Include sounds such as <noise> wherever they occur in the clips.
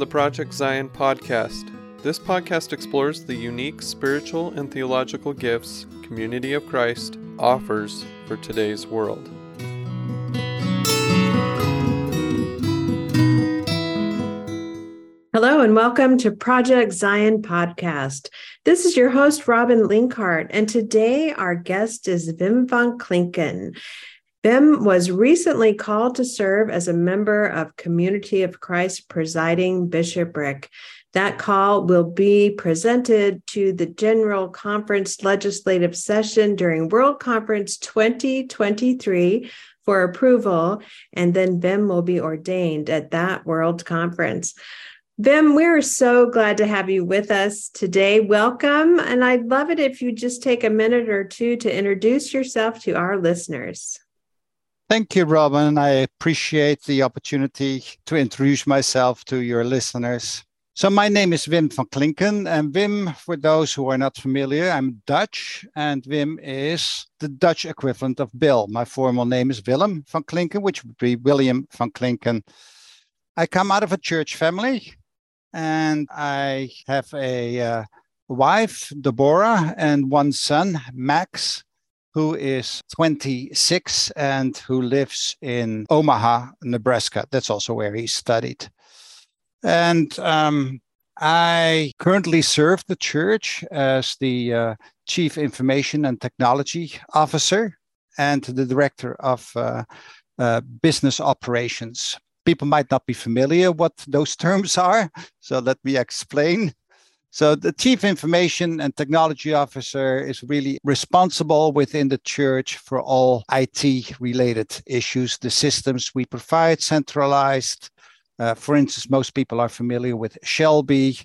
The Project Zion podcast. This podcast explores the unique spiritual and theological gifts Community of Christ offers for today's world. Hello and welcome to Project Zion podcast. This is your host, Robin Linkhart, and today our guest is Wim van Klinken. Wim was recently called to serve as a member of Community of Christ presiding bishopric. That call will be presented to the General Conference legislative session during World Conference 2023 for approval, and then Wim will be ordained at that World Conference. Wim, we're so glad to have you with us today. Welcome. And I'd love it if you just take a minute or two to introduce yourself to our listeners. Thank you, Robin. I appreciate the opportunity to introduce myself to your listeners. So, my name is Wim van Klinken. And Wim, for those who are not familiar, I'm Dutch, and Wim is the Dutch equivalent of Bill. My formal name is Willem van Klinken, which would be William van Klinken. I come out of a church family, and I have a uh, wife, Deborah, and one son, Max who is 26 and who lives in Omaha, Nebraska. That's also where he studied. And um, I currently serve the church as the uh, Chief Information and Technology Officer and the Director of uh, uh, Business Operations. People might not be familiar what those terms are, so let me explain. So the chief information and technology officer is really responsible within the church for all IT related issues, the systems we provide centralized. Uh, for instance, most people are familiar with Shelby,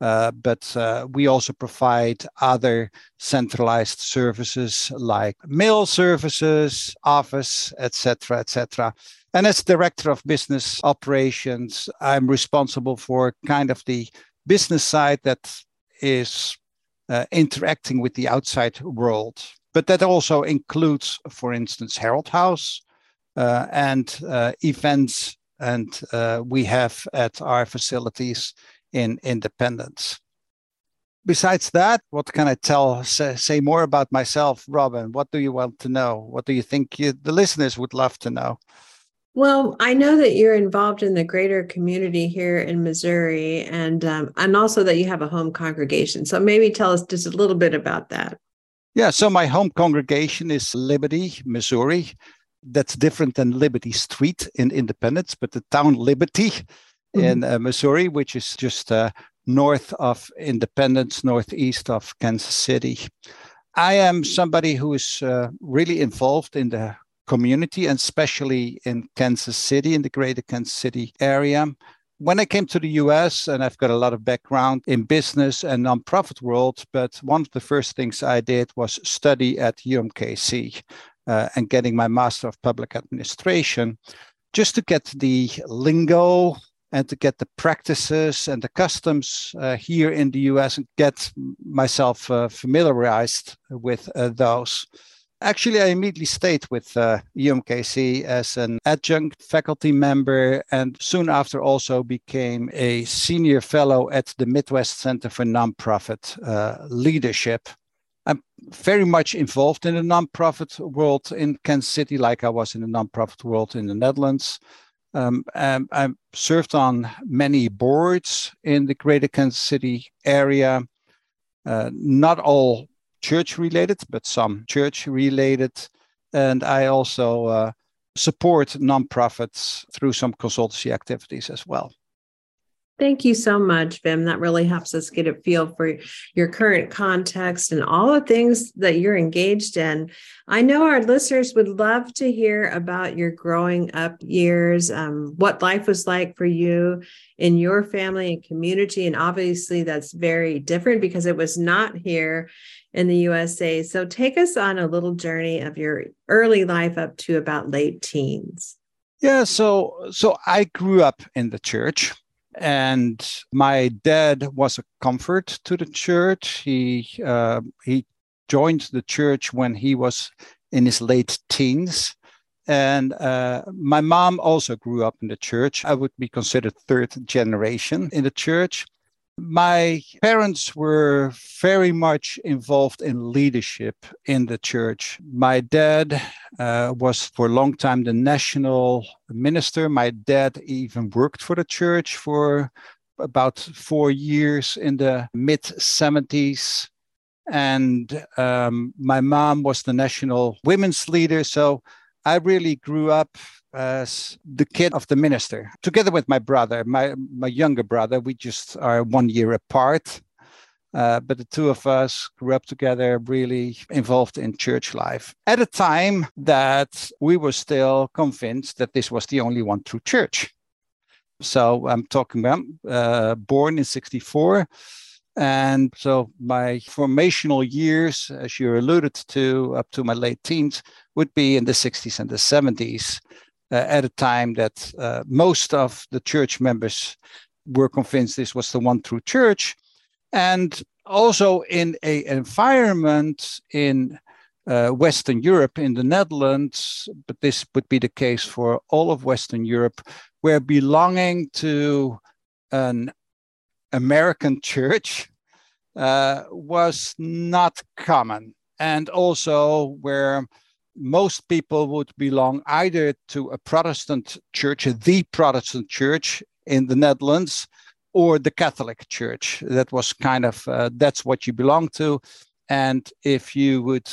uh, but uh, we also provide other centralized services like mail services, office, etc., etc. And as director of business operations, I'm responsible for kind of the business side that is uh, interacting with the outside world. But that also includes, for instance, Herald House uh, and uh, events, and uh, we have at our facilities in Independence. Besides that, what can I tell, say, say, more about myself, Robin? What do you want to know? What do you think you, the listeners would love to know? Well, I know that you're involved in the greater community here in Missouri, and um, and also that you have a home congregation. So maybe tell us just a little bit about that. Yeah, so my home congregation is Liberty, Missouri. That's different than Liberty Street in Independence, but the town Liberty mm-hmm. in uh, Missouri, which is just uh, north of Independence, northeast of Kansas City. I am somebody who is uh, really involved in the community, and especially in Kansas City, in the greater Kansas City area. When I came to the US, and I've got a lot of background in business and nonprofit world, but one of the first things I did was study at UMKC uh, and getting my Master of Public Administration just to get the lingo and to get the practices and the customs uh, here in the US and get myself uh, familiarized with uh, those. Actually, I immediately stayed with uh, UMKC as an adjunct faculty member and soon after also became a senior fellow at the Midwest Center for Nonprofit uh, Leadership. I'm very much involved in the nonprofit world in Kansas City, like I was in the nonprofit world in the Netherlands. Um, I served on many boards in the greater Kansas City area. Uh, not all church related, but some church related. And I also uh, support nonprofits through some consultancy activities as well. Thank you so much, Wim. That really helps us get a feel for your current context and all the things that you're engaged in. I know our listeners would love to hear about your growing up years, um, what life was like for you in your family and community. And obviously, that's very different because it was not here in the USA. So, take us on a little journey of your early life up to about late teens. Yeah, so so I grew up in the church and my dad was a comfort to the church. He uh, he joined the church when he was in his late teens, And uh, my mom also grew up in the church. I would be considered third generation in the church. My parents were very much involved in leadership in the church. My dad uh, was for a long time the national minister. My dad even worked for the church for about four years in the mid 70s. And um, my mom was the national women's leader. So I really grew up as the kid of the minister, together with my brother, my, my younger brother. We just are one year apart. Uh, but the two of us grew up together, really involved in church life at a time that we were still convinced that this was the only one true church. So I'm talking about uh, born in 64. And so my formational years, as you alluded to, up to my late teens, would be in the 60s and the 70s, uh, at a time that uh, most of the church members were convinced this was the one true church. And also in a environment in uh, Western Europe, in the Netherlands, but this would be the case for all of Western Europe, where belonging to an American church uh, was not common, and also where most people would belong either to a Protestant church, the Protestant church in the Netherlands, or the Catholic Church. That was kind of uh, that's what you belong to, and if you would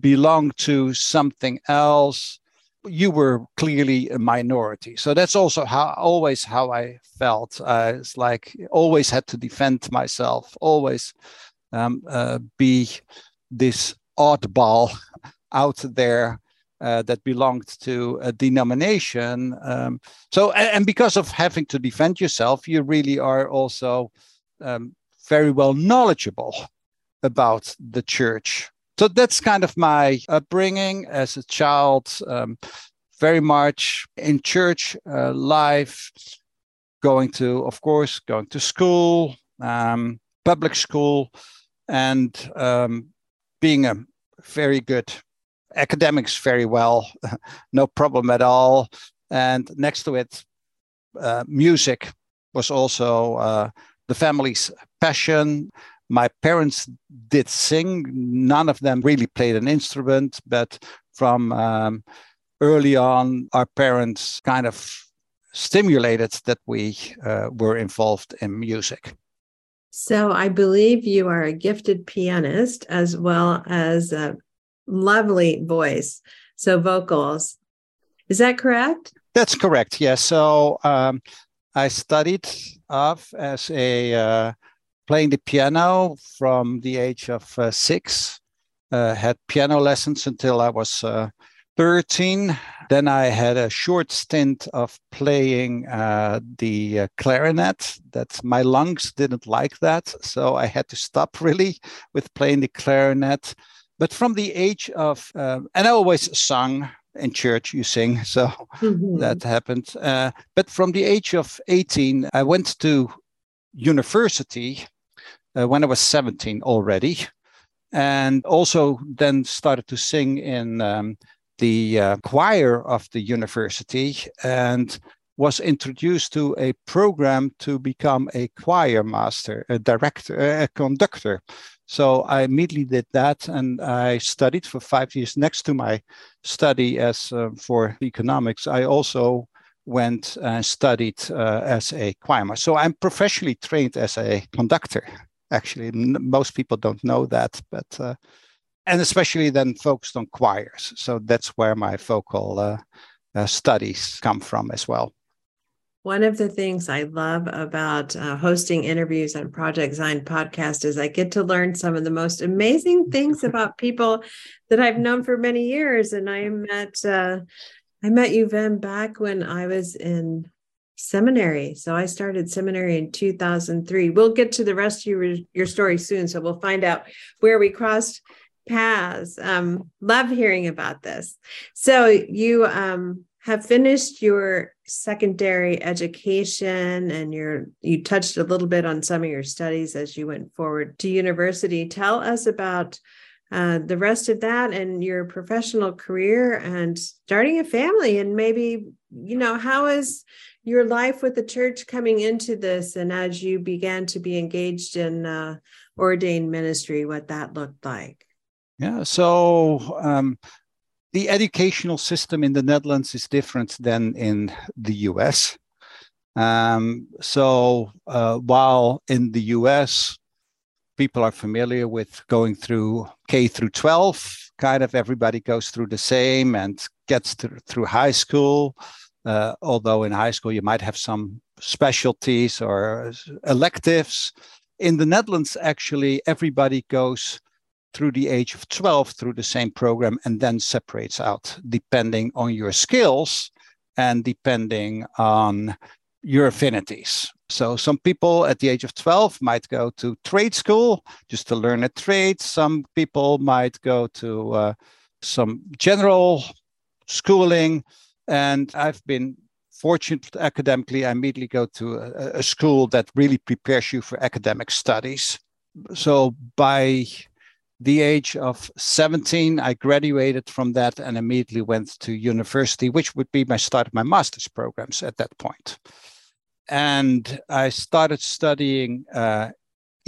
belong to something else, you were clearly a minority. So that's also how always how I felt. Uh, it's like always had to defend myself, always um, uh, be this oddball <laughs> out there uh, that belonged to a denomination. Um, so, and, because of having to defend yourself, you really are also um, very well knowledgeable about the church so that's kind of my upbringing as a child, um, very much in church uh, life, going to, of course, going to school, um, public school, and um, being a very good academics, very well, <laughs> no problem at all. And next to it, uh, music was also uh, the family's passion. My parents did sing. None of them really played an instrument, but from um, early on, our parents kind of stimulated that we uh, were involved in music. So I believe you are a gifted pianist as well as a lovely voice. So vocals. Is that correct? That's correct. Yes. So um, I studied off as a uh, playing the piano from the age of uh, six. Uh, had piano lessons until I was uh, 13. Then I had a short stint of playing uh, the uh, clarinet. That my lungs didn't like that, so I had to stop <laughs> really with playing the clarinet. But from the age of, uh, and I always sung in church you sing <laughs> so mm-hmm. that happened uh, but from the age of 18 i went to university uh, when I was 17 already, and also then started to sing in um, the uh, choir of the university and was introduced to a program to become a choir master, a director, a conductor. So I immediately did that, and I studied for five years. Next to my study as uh, for economics, I also went and studied uh, as a choir master. So I'm professionally trained as a conductor actually most people don't know that but uh, and especially then focused on choirs so that's where my vocal uh, uh, studies come from as well one of the things I love about uh, hosting interviews on Project Zion podcast is I get to learn some of the most amazing <laughs> things about people that I've known for many years. And I met uh, I met you, Wim, back when I was in seminary. So I started seminary in 2003. We'll get to the rest of your, your story soon. So we'll find out where we crossed paths. Um, love hearing about this. So you um, have finished your secondary education and you're you touched a little bit on some of your studies as you went forward to university. Tell us about uh, the rest of that and your professional career and starting a family and maybe you know how is your life with the church coming into this and as you began to be engaged in uh, ordained ministry what that looked like yeah so um, the educational system in the netherlands is different than in the us um, so uh, while in the us people are familiar with going through k through 12 kind of everybody goes through the same and gets through, through high school uh, although in high school you might have some specialties or electives. In the Netherlands, actually, everybody goes through the age of 12 through the same program and then separates out depending on your skills and depending on your affinities. So some people at the age of 12 might go to trade school just to learn a trade. Some people might go to uh, some general schooling and I've been fortunate academically. I immediately go to a, a school that really prepares you for academic studies. So by the age of 17, I graduated from that and immediately went to university, which would be my start of my master's programs at that point. And I started studying uh,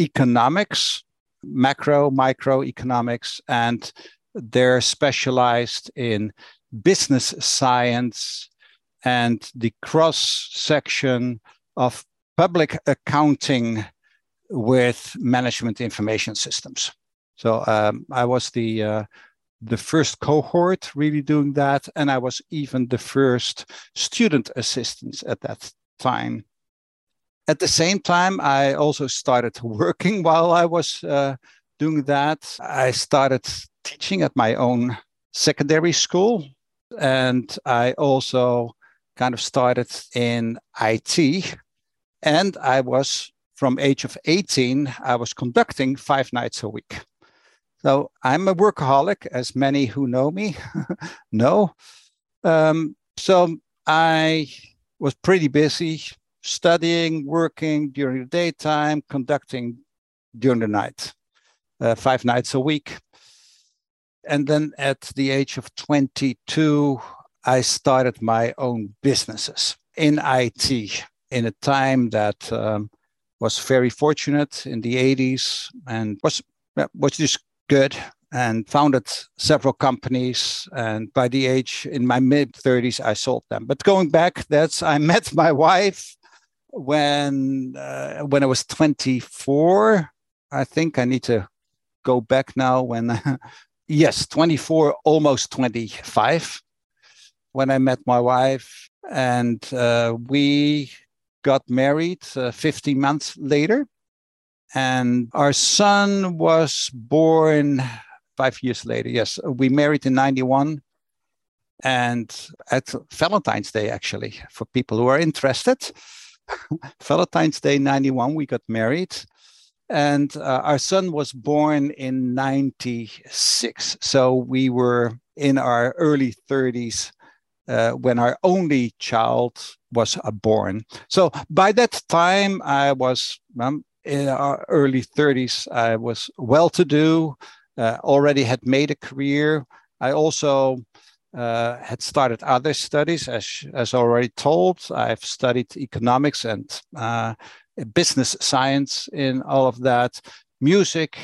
economics, macro, micro economics, and they're specialized in business science and the cross section of public accounting with management information systems. So um, I was the uh, the first cohort really doing that, and I was even the first student assistant at that time. At the same time, I also started <laughs> working while I was uh, doing that. I started teaching at my own secondary school and I also kind of started in IT. And I was from age of 18, I was conducting five nights a week. So I'm a workaholic, as many who know me <laughs> know. Um, so I was pretty busy studying, working during the daytime, conducting during the night, uh, five nights a week and then at the age of 22, I started my own businesses in IT in a time that um, was very fortunate in the 80s and was was just good and founded several companies and by the age in my mid 30s i sold them but going back that's i <laughs> met my wife when uh, when i was 24 i think i need to go back now when <laughs> yes, 24, almost 25 when I met my wife. And uh, we got married uh, 15 months later. And our son was born five years later. Yes, we married in 91. And at Valentine's Day, actually, for people who are interested, <laughs> Valentine's Day 91, we got married and uh, our son was born in 96 so we were in our early 30s uh, when our only child was uh, born so by that time i was um, in our early 30s i was well to do uh, already had made a career i also uh, had started other studies, as, as already told. I've studied economics and uh, business science in all of that, music.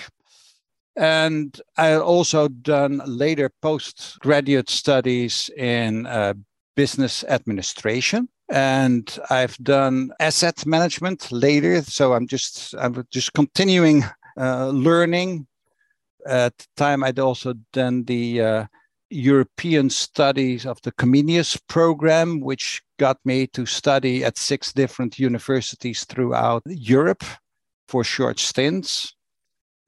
And I also done later postgraduate studies in uh, business administration and I've done asset management later. So I'm just I'm just continuing uh, learning. At the time, I'd also done the uh, European studies of the Comenius program, which got me to study at six different universities throughout Europe for short stints.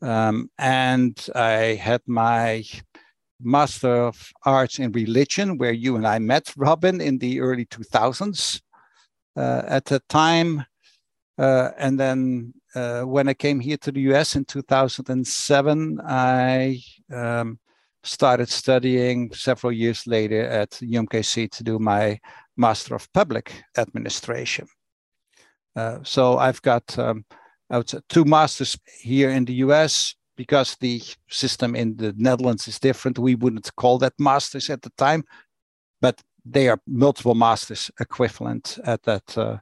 Um, and I had my Master of Arts in Religion, where you and I met, Robin, in the early 2000s uh, at the time. Uh, and then uh, when I came here to the US in 2007, I um, started studying several years later at UMKC to do my Master of Public Administration. Uh, so I've got um, two masters here in the US because the system in the Netherlands is different. We wouldn't call that masters at the time, but they are multiple masters equivalent at that uh,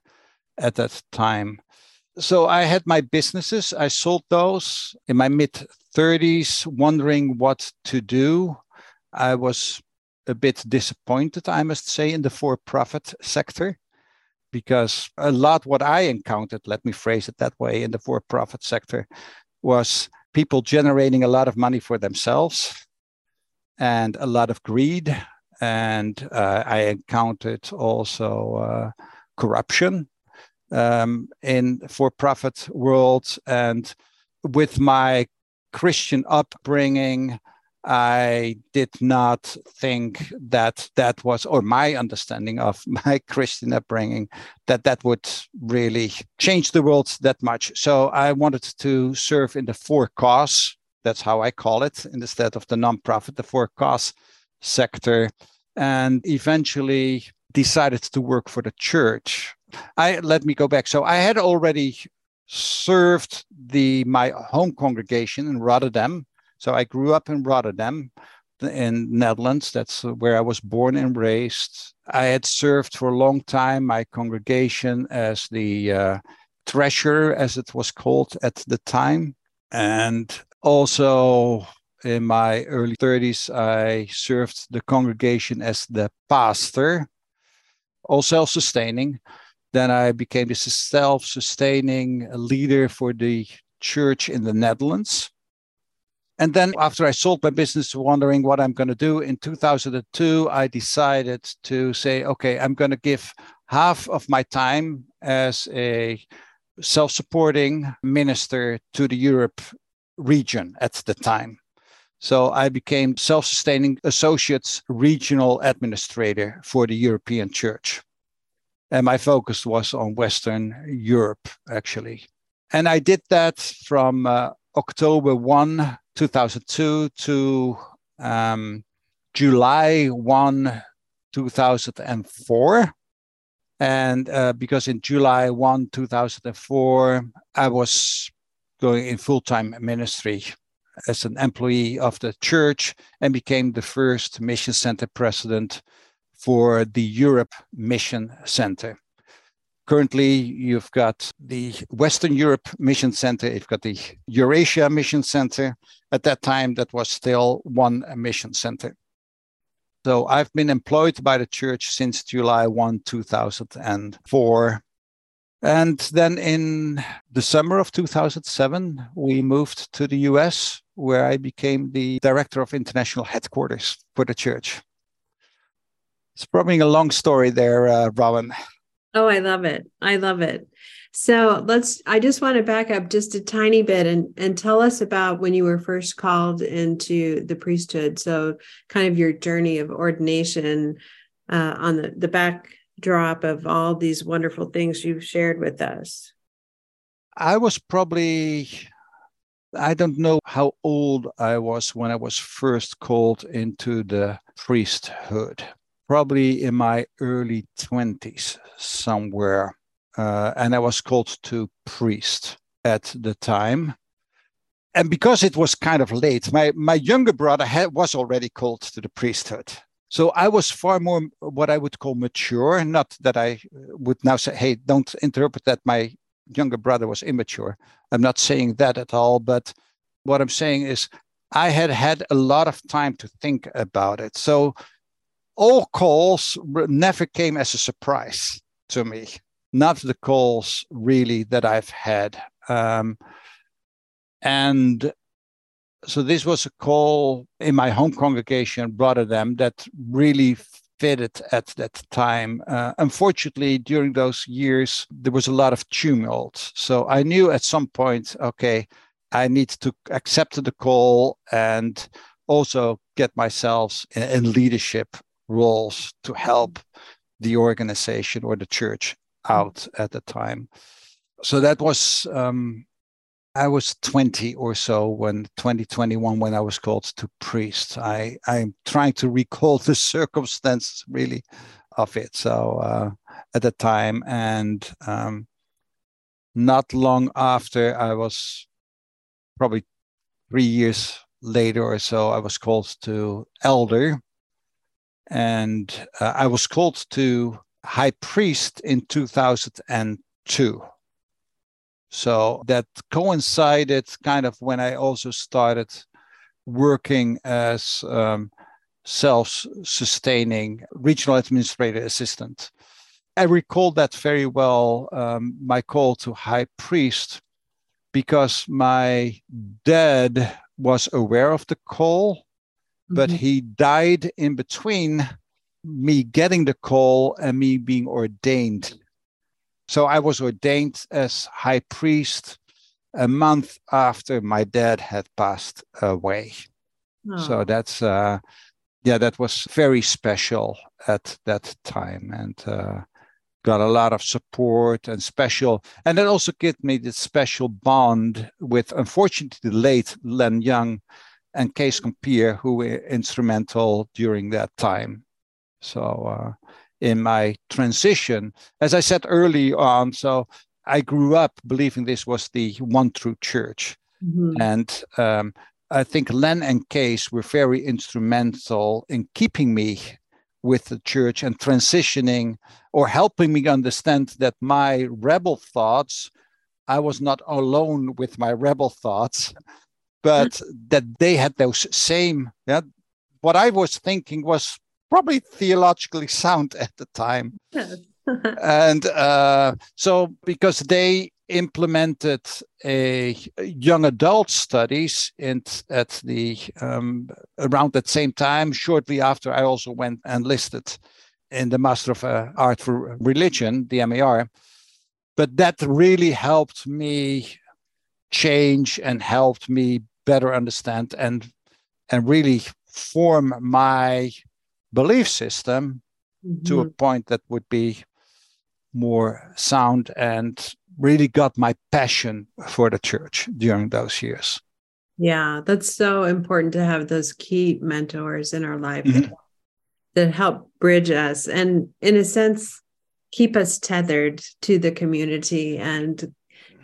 at that time. So I had my businesses. I sold those in my mid 30s, wondering what to do. I was a bit disappointed, I must say, in the for-profit sector because a lot what I encountered, let me phrase it that way, in the for-profit sector was people generating a lot of money for themselves and a lot of greed. And uh, I encountered also uh, corruption um, in for-profit world. And with my Christian upbringing, I did not think that that was, or my understanding of <laughs> my Christian upbringing, that that would really change the world that much. So I wanted to serve in the for cause. That's how I call it instead of the nonprofit, the for cause sector, and eventually decided to work for the church. I let me go back. So I had already served the my home congregation in Rotterdam so I grew up in Rotterdam in Netherlands. That's where I was born and raised. I had served for a long time my congregation as the uh, treasurer, as it was called at the time. And also in my early 30s, I served the congregation as the pastor, all self sustaining. Then I became the self sustaining leader for the church in the Netherlands. And then after I sold my business, wondering what I'm going to do in 2002, I decided to say, okay, I'm going to give half of my time as a self supporting minister to the Europe region at the time. So I became self sustaining associates regional administrator for the European Church. And my focus was on Western Europe, actually. And I did that from uh, October 1, 2002 to um, July 1, 2004. And uh, because in July 1, 2004, I was going in full time ministry as an employee of the church and became the first mission center president for the Europe Mission Center. Currently, you've got the Western Europe Mission Center, you've got the Eurasia Mission Center. At that time, that was still one mission center. So I've been employed by the church since July 1, 2004. And then in the summer of 2007, we moved to the US, where I became the director of international headquarters for the church. It's probably a long story there, uh, Robin. Oh, I love it. I love it. So let's, I just want to back up just a tiny bit and, and tell us about when you were first called into the priesthood. So, kind of your journey of ordination uh, on the, the backdrop of all these wonderful things you've shared with us. I was probably, I don't know how old I was when I was first called into the priesthood probably in my early 20s somewhere. Uh, and I was called to priest at the time. And because it was kind of late, my, my younger brother had, was already called to the priesthood. So I was far more what I would call mature. Not that I would now say, hey, don't interpret that my younger brother was immature. I'm not saying that at all. But what I'm saying is, I had had a lot of time to think about it. So all calls never came as a surprise to me. Not the calls really that I've had. Um, and so this was a call in my home congregation, Rotterdam, that really fitted at that time. Uh, unfortunately, during those years, there was a lot of tumult. So I knew at some point, okay, I need to accept the call and also get myself in leadership roles to help the organization or the church out at the time. So that was, um, I was 20 or so when 2021, when I was called to priest. I, I'm trying to recall <laughs> the circumstances really of it. So uh, at the time, and um, not long after, I was probably three years later or so, I was called to elder. And uh, I was called to high priest in 2002. So that coincided kind of when I also started working as um, self sustaining regional administrator assistant. I recall that very well, um, my call to high priest, because my dad was aware of the call, mm-hmm. but he died in between me getting the call and me being ordained. So I was ordained as high priest a month after my dad had passed away. Oh. So that's uh, yeah, that was very special at that time, and uh, got a lot of support and special, and that also gave me this special bond with, unfortunately, the late Len Young and Kees Compier, who were instrumental during that time. So. Uh, in my transition, as I said early on, so I grew up believing this was the one true church. Mm-hmm. And um, I think Len and Kees were very instrumental in keeping me with the church and transitioning or helping me understand that my rebel thoughts, I was not alone with my rebel thoughts, but that they had those same, yeah, what I was thinking was probably theologically sound <laughs> at the time. <laughs> and uh, so because they implemented a young adult studies in, at the um, around that same time shortly after i also went enlisted in the master of uh, art for religion the mar but that really helped me change and helped me better understand and and really form my belief system mm-hmm. to a point that would be more sound and really got my passion for the church during those years. Yeah, that's so important to have those key mentors in our life mm-hmm. that help bridge us and, in a sense, keep us tethered to the community and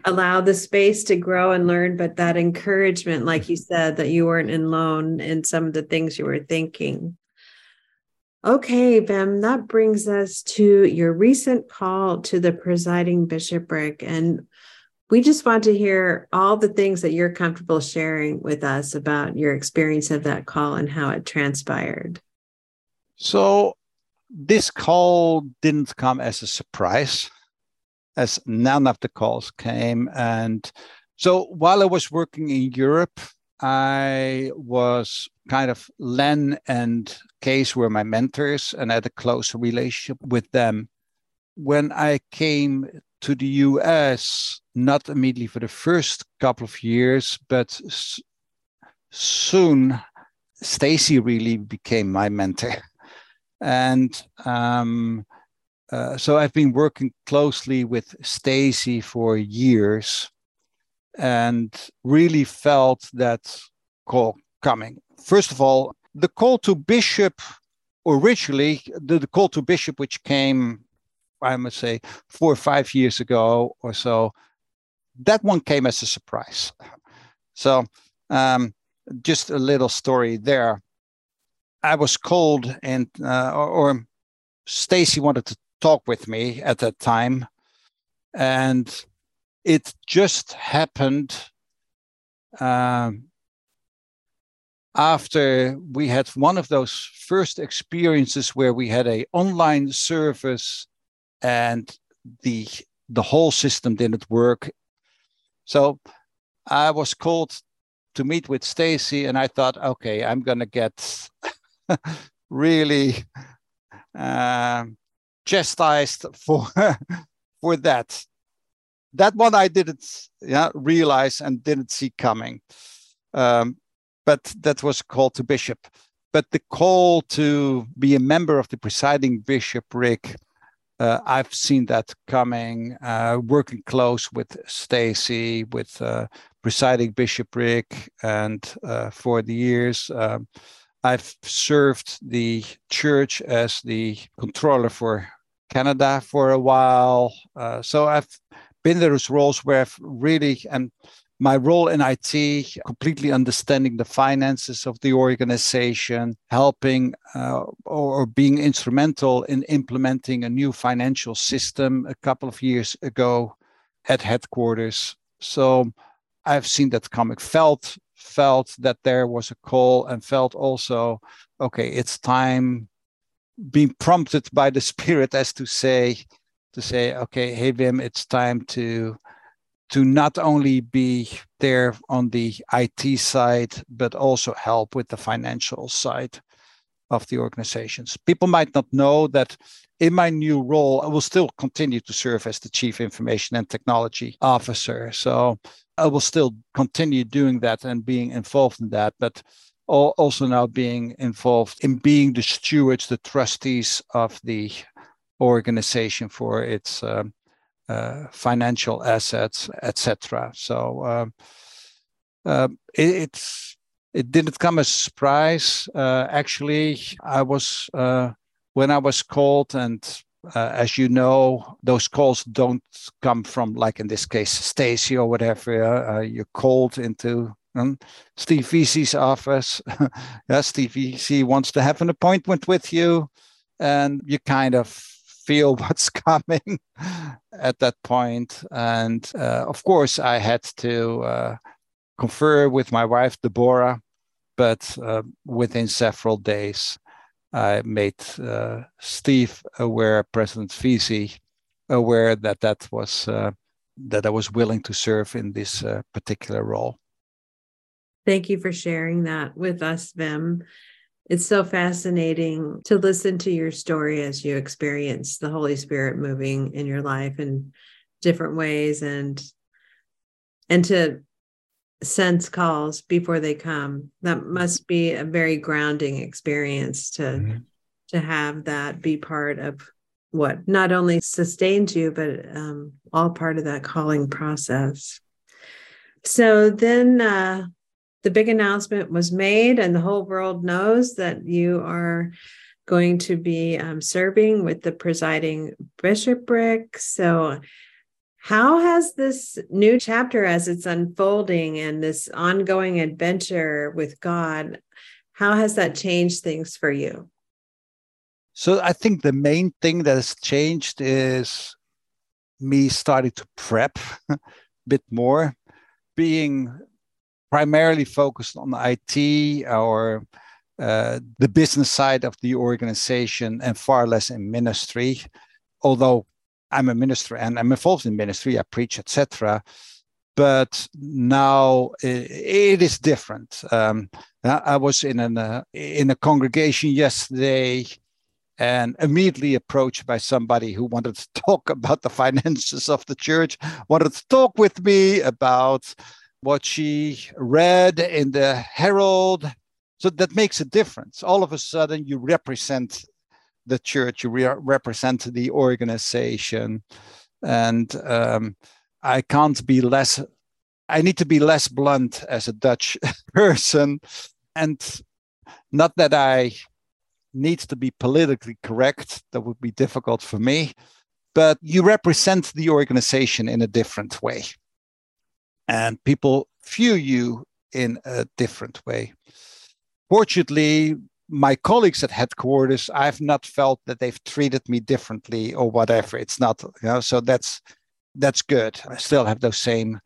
allow the space to grow and learn. But that encouragement, like you said, that you weren't alone in some of the things you were thinking. Okay, Wim, that brings us to your recent call to the presiding bishopric. And we just want to hear all the things that you're comfortable sharing with us about your experience of that call and how it transpired. So, this call didn't come as a surprise, as none of the calls came. And so, while I was working in Europe, I was kind of Len and Kees were my mentors and I had a close relationship with them. When I came to the US, not immediately for the first couple of years, but s- soon Stassi really became my mentor. <laughs> And um, uh, so I've been working closely with Stassi for years and really felt that call coming. First of all, the call to bishop originally, the, the call to bishop, which came, I must say, four or five years ago or so, that one came as a surprise. So, um, just a little story there. I was called, and uh, or, or Stassi wanted to talk with me at that time, and it just happened um, after we had one of those first experiences where we had a online service and the the whole system didn't work. So i was called to meet with Stassi and i thought okay i'm to get <laughs> really uh, chastised for <laughs> for that that one I didn't yeah, realize and didn't see coming. Um, but that was a call to bishop. But the call to be a member of the presiding bishopric, uh, I've seen that coming. Uh, working close with Stassi, with uh, presiding bishopric, and uh, for the years, um, I've served the church as the controller for Canada for a while. Uh, so I've been those roles where I've really and my role in IT, completely understanding the finances of the organization, helping uh, or, being instrumental in implementing a new financial system a couple of years ago at headquarters. So I've seen that comic, felt felt that there was a call, and felt also, okay, it's time. Being prompted by the spirit as to say, to say, okay, hey Wim, it's time to to not only be there on the IT side, but also help with the financial side of the organizations. People might not know that in my new role, I will still continue to serve as the Chief Information and Technology Officer. So I will still continue doing that and being involved in that, but also now being involved in being the stewards, the trustees of the organization for its um, uh, financial assets, etc. So um, uh, it, it's it didn't come as a surprise. Uh, actually, I was uh, when I was called, and uh, as you know, those calls don't come from like in this case Stassi or whatever. you're called into um, Steve Veazey's office. <laughs> yeah, Steve Veazey wants to have an appointment with you, and you kind of feel <laughs> what's coming <laughs> at that point. And uh, of course, I had to uh, confer with my wife, Deborah, but uh, within several days, I made uh, Steve aware, President Veazey, aware that that was uh, that I was willing to serve in this uh, particular role. Thank you for sharing that with us, Wim it's so fascinating to listen to your story as you experience the Holy Spirit moving in your life in different ways and and to sense calls before they come. That must be a very grounding experience to mm-hmm. to have that be part of what not only sustains you, but um, all part of that calling process. So then uh, the big announcement was made, and the whole world knows that you are going to be um, serving with the presiding bishopric. So, how has this new chapter, as it's unfolding, and this ongoing adventure with God, how has that changed things for you? So, I think the main thing that has changed is me starting to prep <laughs> a bit more, being primarily focused on IT or uh, the business side of the organization and far less in ministry. Although I'm a minister and I'm involved in ministry, I preach, etc. But now it, is different. Um, I was in an uh, in a congregation yesterday and immediately approached by somebody who wanted to <laughs> talk about the finances of the church, wanted to talk with me about what she read in the Herald. So that makes a difference. All of a sudden, you represent the church, you re- represent the organization. And um, I can't be less, I need to be less blunt as a Dutch <laughs> person. And not that I need to be politically correct, that would be difficult for me, but you represent the organization in a different way and people view you in a different way. Fortunately, my colleagues at headquarters, I've not felt that they've treated me differently or whatever. It's not, you know, so that's that's good. I still have those same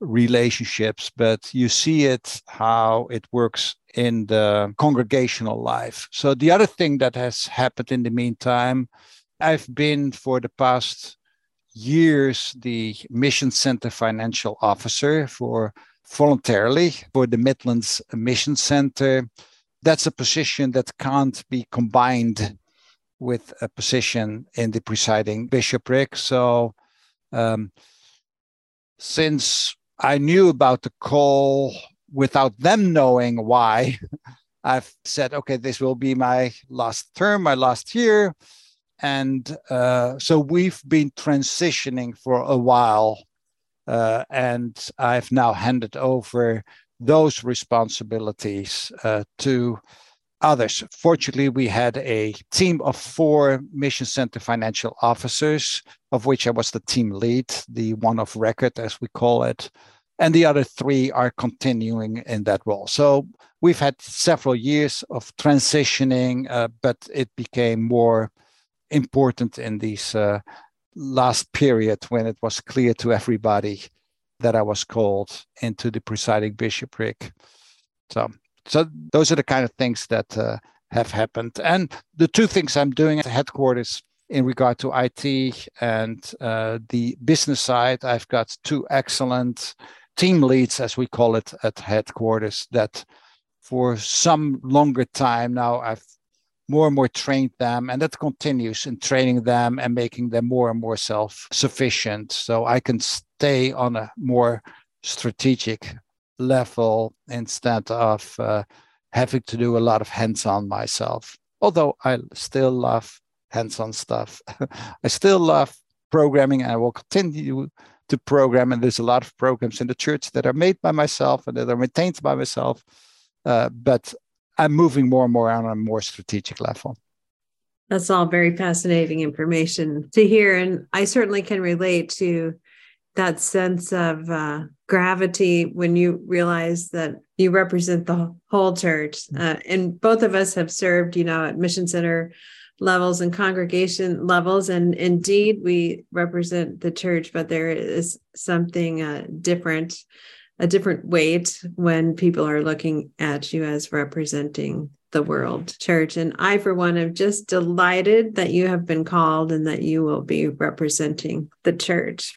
relationships, but you see it how it works in the congregational life. So the other thing that has happened in the meantime, I've been for the past years the Mission Center financial officer for voluntarily for the Midlands Mission Center. That's a position that can't be combined with a position in the presiding bishopric. So, um, since I knew about the call without them knowing why, <laughs> I've said, okay, this will be my last term, my last year. And uh, so we've been transitioning for a while. Uh, and I've now handed over those responsibilities uh, to others. Fortunately, we had a team of four Mission Center financial officers, of which I was the team lead, the one of record, as we call it. and the other three are continuing in that role. So we've had several years of transitioning, uh, but it became more important in these uh, last period when it was clear to everybody that I was called into the presiding bishopric. So, so those are the kind of things that uh, have happened. And the two things I'm doing at headquarters in regard to IT and uh, the business side, I've got two excellent team leads, as we call it at headquarters, that for some longer time now I've more and more trained them, and that continues in training them and making them more and more self sufficient. So I can stay on a more strategic level instead of uh, having to do a lot of hands on myself. Although I still love hands on stuff, <laughs> I still love programming and I will continue to program. And there's a lot of programs in the church that are made by myself and that are maintained by myself. Uh, but I'm moving more and more on a more strategic level. That's all very fascinating information to hear. And I certainly can relate to that sense of uh, gravity when you realize that you represent the whole church. Mm. Uh, and both of us have served, you know, at Mission Center levels and congregation levels. And indeed, we represent the church, but there is something uh, different, a different weight when people are looking at you as representing the world church. And I, for one, am just delighted that you have been called and that you will be representing the church.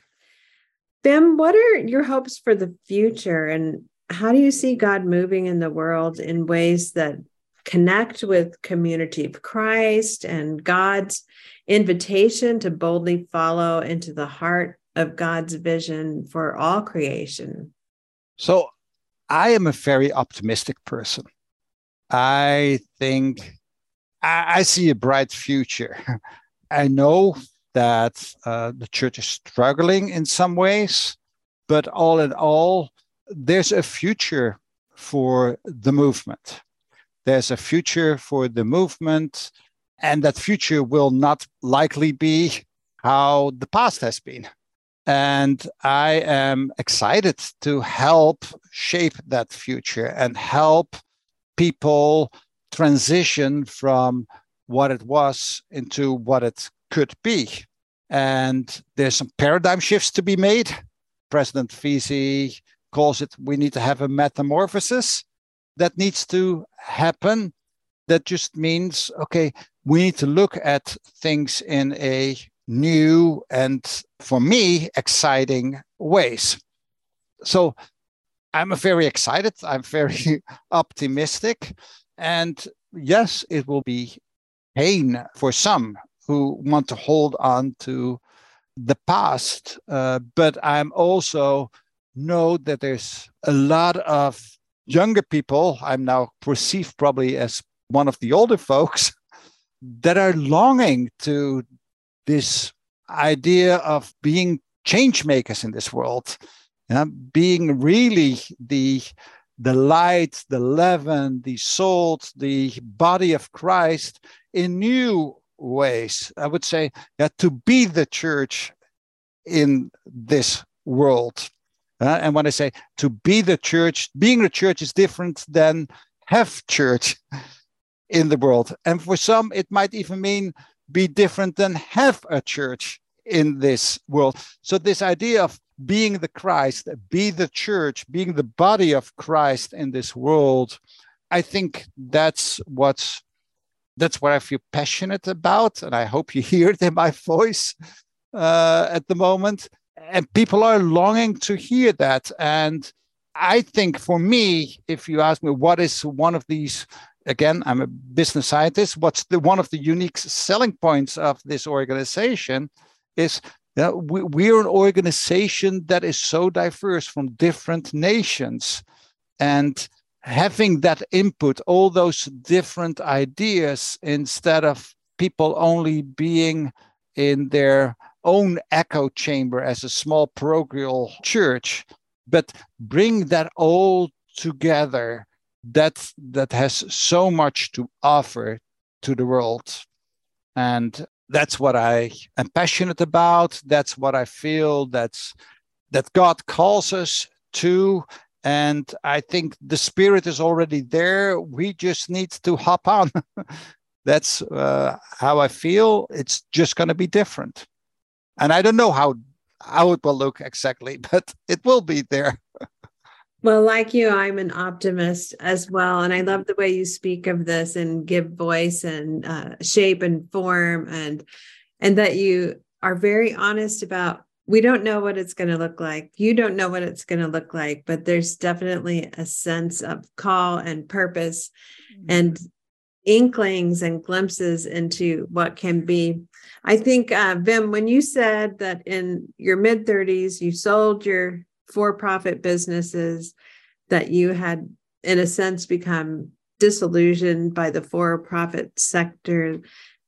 Wim, what are your hopes for the future and how do you see God moving in the world in ways that connect with community of Christ and God's invitation to boldly follow into the heart of God's vision for all creation? So, I am a very optimistic person. I think I, I see a bright future. <laughs> I know that uh, the church is struggling in some ways, but all in all, there's a future for the movement. There's a future for the movement, and that future will not likely be how the past has been. And I am excited to help shape that future and help people transition from what it was into what it could be. And there's some paradigm shifts to be made. President Veazey calls it we need to have a metamorphosis that needs to happen. That just means, okay, we need to look at things in a new and, for me, exciting ways. So I'm very excited. I'm very <laughs> optimistic. And yes, it will be pain for some who want to hold on to the past. Uh, but I'm also know that there's a lot of younger people, I'm now perceived probably as one of the older <laughs> folks, that are longing to this idea of being change makers in this world, being really the the light, the leaven, the salt, the body of Christ in new ways. I would say that to be the church in this world. Uh, and when I say to be the church, being the church is different than have church <laughs> in the world. And for some, it might even mean be different than have a church in this world. So, this idea of being the Christ, be the church, being the body of Christ in this world, I think that's what's that's what I feel passionate about, and I hope you <laughs> hear it in my voice uh, at the moment and people are longing to hear that. And I think for me, if you ask me what is one of these, again, I'm a business scientist, what's the one of the unique selling points of this organization is that we, we're an organization that is so diverse from different nations. And having that input, all those different ideas, instead of people only being in their own echo chamber as a small parochial church, but bring that all together that that has so much to offer to the world and that's what i am passionate about that's what i feel that's that god calls us to And I think the spirit is already there. We just need to hop on. <laughs> That's uh, how I feel. It's just going to be different. And I don't know how how it will look exactly, <laughs> but it will be there. <laughs> Well, like you, I'm an optimist as well. And I love the way you speak of this and give voice and uh, shape and form and and that you are very honest about we don't know what it's going to look like. You don't know what it's going to look like, but there's definitely a sense of call and purpose mm-hmm. and inklings and glimpses into what can be. I think, uh, Wim, when you said that in your mid 30s, you sold your for profit businesses, that you had, in a sense, become disillusioned by the for profit sector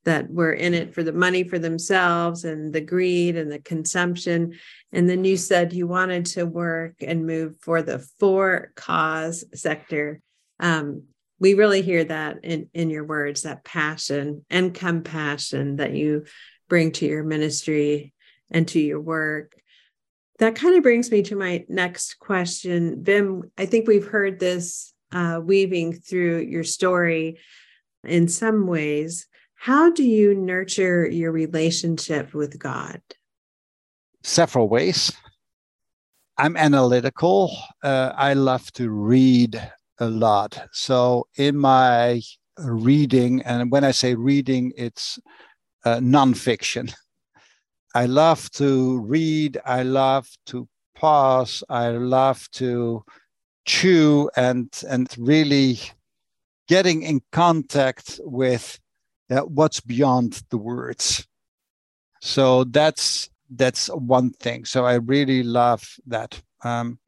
that were in it for the money for themselves and the greed and the consumption. And then you said you wanted to work and move for the for cause sector. Um, we really hear that in, in your words, that passion and compassion that you bring to your ministry and to your work. That kind of brings me to my next question. Wim, I think we've heard this uh, weaving through your story in some ways. How do you nurture your relationship with God? Several ways. I'm analytical. Uh, I love to read a lot. So, in my reading, and when I say reading, it's uh, nonfiction. <laughs> I love to read. I love to pause. I love to chew and and really getting in contact with uh, what's beyond the words. So that's that's one thing. So I really love that. Um,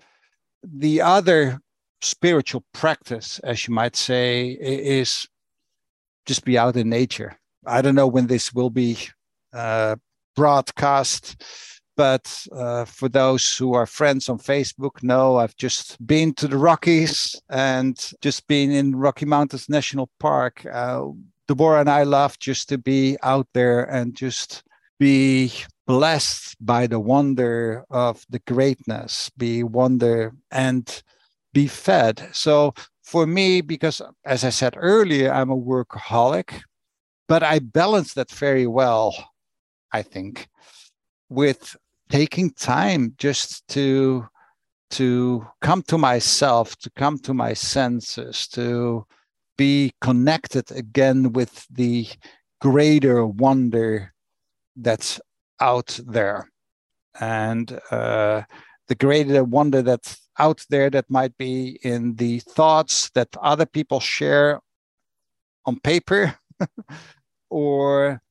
the other spiritual practice, as you might say, is just be out in nature. I don't know when this will be uh, broadcast, but uh, for those who are friends on Facebook, know I've just been to the Rockies and just been in Rocky Mountains National Park. Uh, Deborah and I love just to be out there and just be blessed by the wonder of the greatness, be wonder and be fed. So for me, because as I said earlier, I'm a workaholic, but I balance that very well, I think, with taking time just to to come to myself, to come to my senses, to be connected again with the greater wonder that's out there. And uh, the greater wonder that's out there that might be in the thoughts that other people share on paper <laughs> or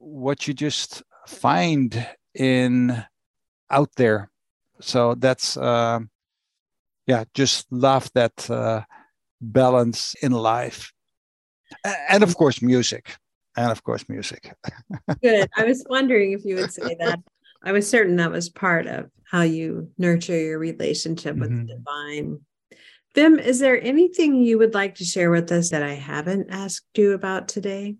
what you just find in out there so that's uh, yeah just love that uh, balance in life. And of course, music. And of course, music. <laughs> Good. I was wondering if you would say that. I was certain that was part of how you nurture your relationship with mm-hmm. the divine. Wim, is there anything you would like to share with us that I haven't asked you about today?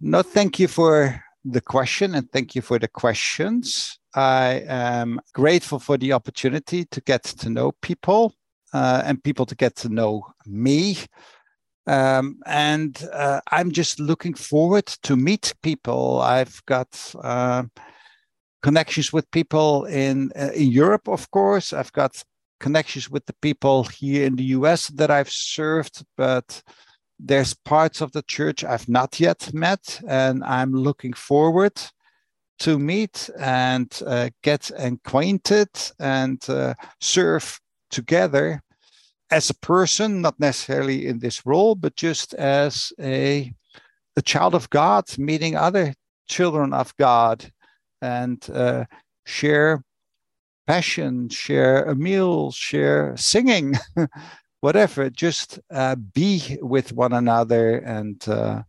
No, thank you for the question and thank you for the questions. I am grateful for the opportunity to get to know people uh, and people to get to know me. Um, and uh, I'm just looking forward to meet people. I've got uh, connections with people in uh, in Europe, of course. I've got connections with the people here in the US that I've served, but there's parts of the church I've not yet met, and I'm looking forward to meet and uh, get acquainted and uh, serve together as a person, not necessarily in this role, but just as a, a child of God, meeting other children of God and uh, share passion, share a meal, share singing, <laughs> whatever, just uh, be with one another. And uh,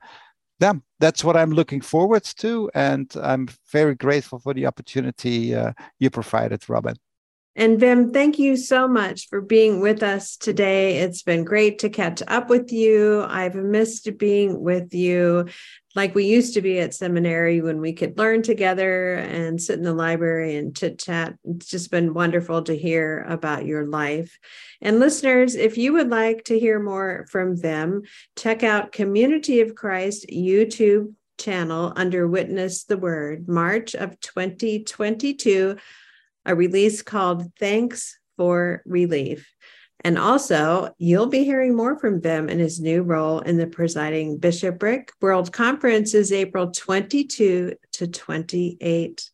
yeah, that's what I'm looking forward to. And I'm very grateful for the opportunity uh, you provided, Robin. And Wim, thank you so much for being with us today. It's been great to catch up with you. I've missed being with you. Like we used to be at seminary when we could learn together and sit in the library and chit chat. It's just been wonderful to hear about your life. And listeners, if you would like to hear more from them, check out Community of Christ YouTube channel under Witness the Word, March of 2022, a release called Thanks for Relief. And also, you'll be hearing more from Wim in his new role in the presiding bishopric. World Conference is April 22 to 28.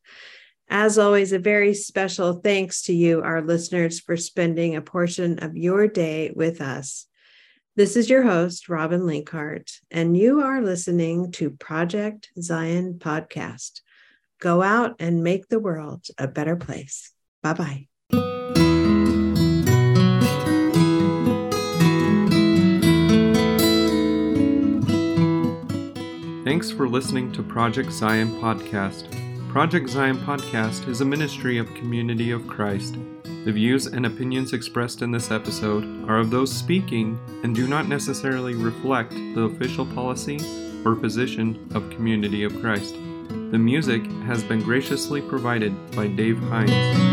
As always, a very special thanks to you, our listeners, for spending a portion of your day with us. This is your host, Robin Linkhart, and you are listening to Project Zion Podcast. Go out and make the world a better place. Bye bye. Thanks for listening to Project Zion Podcast. Project Zion Podcast is a ministry of Community of Christ. The views and opinions expressed in this episode are of those speaking and do not necessarily reflect the official policy or position of Community of Christ. The music has been graciously provided by Dave Hines.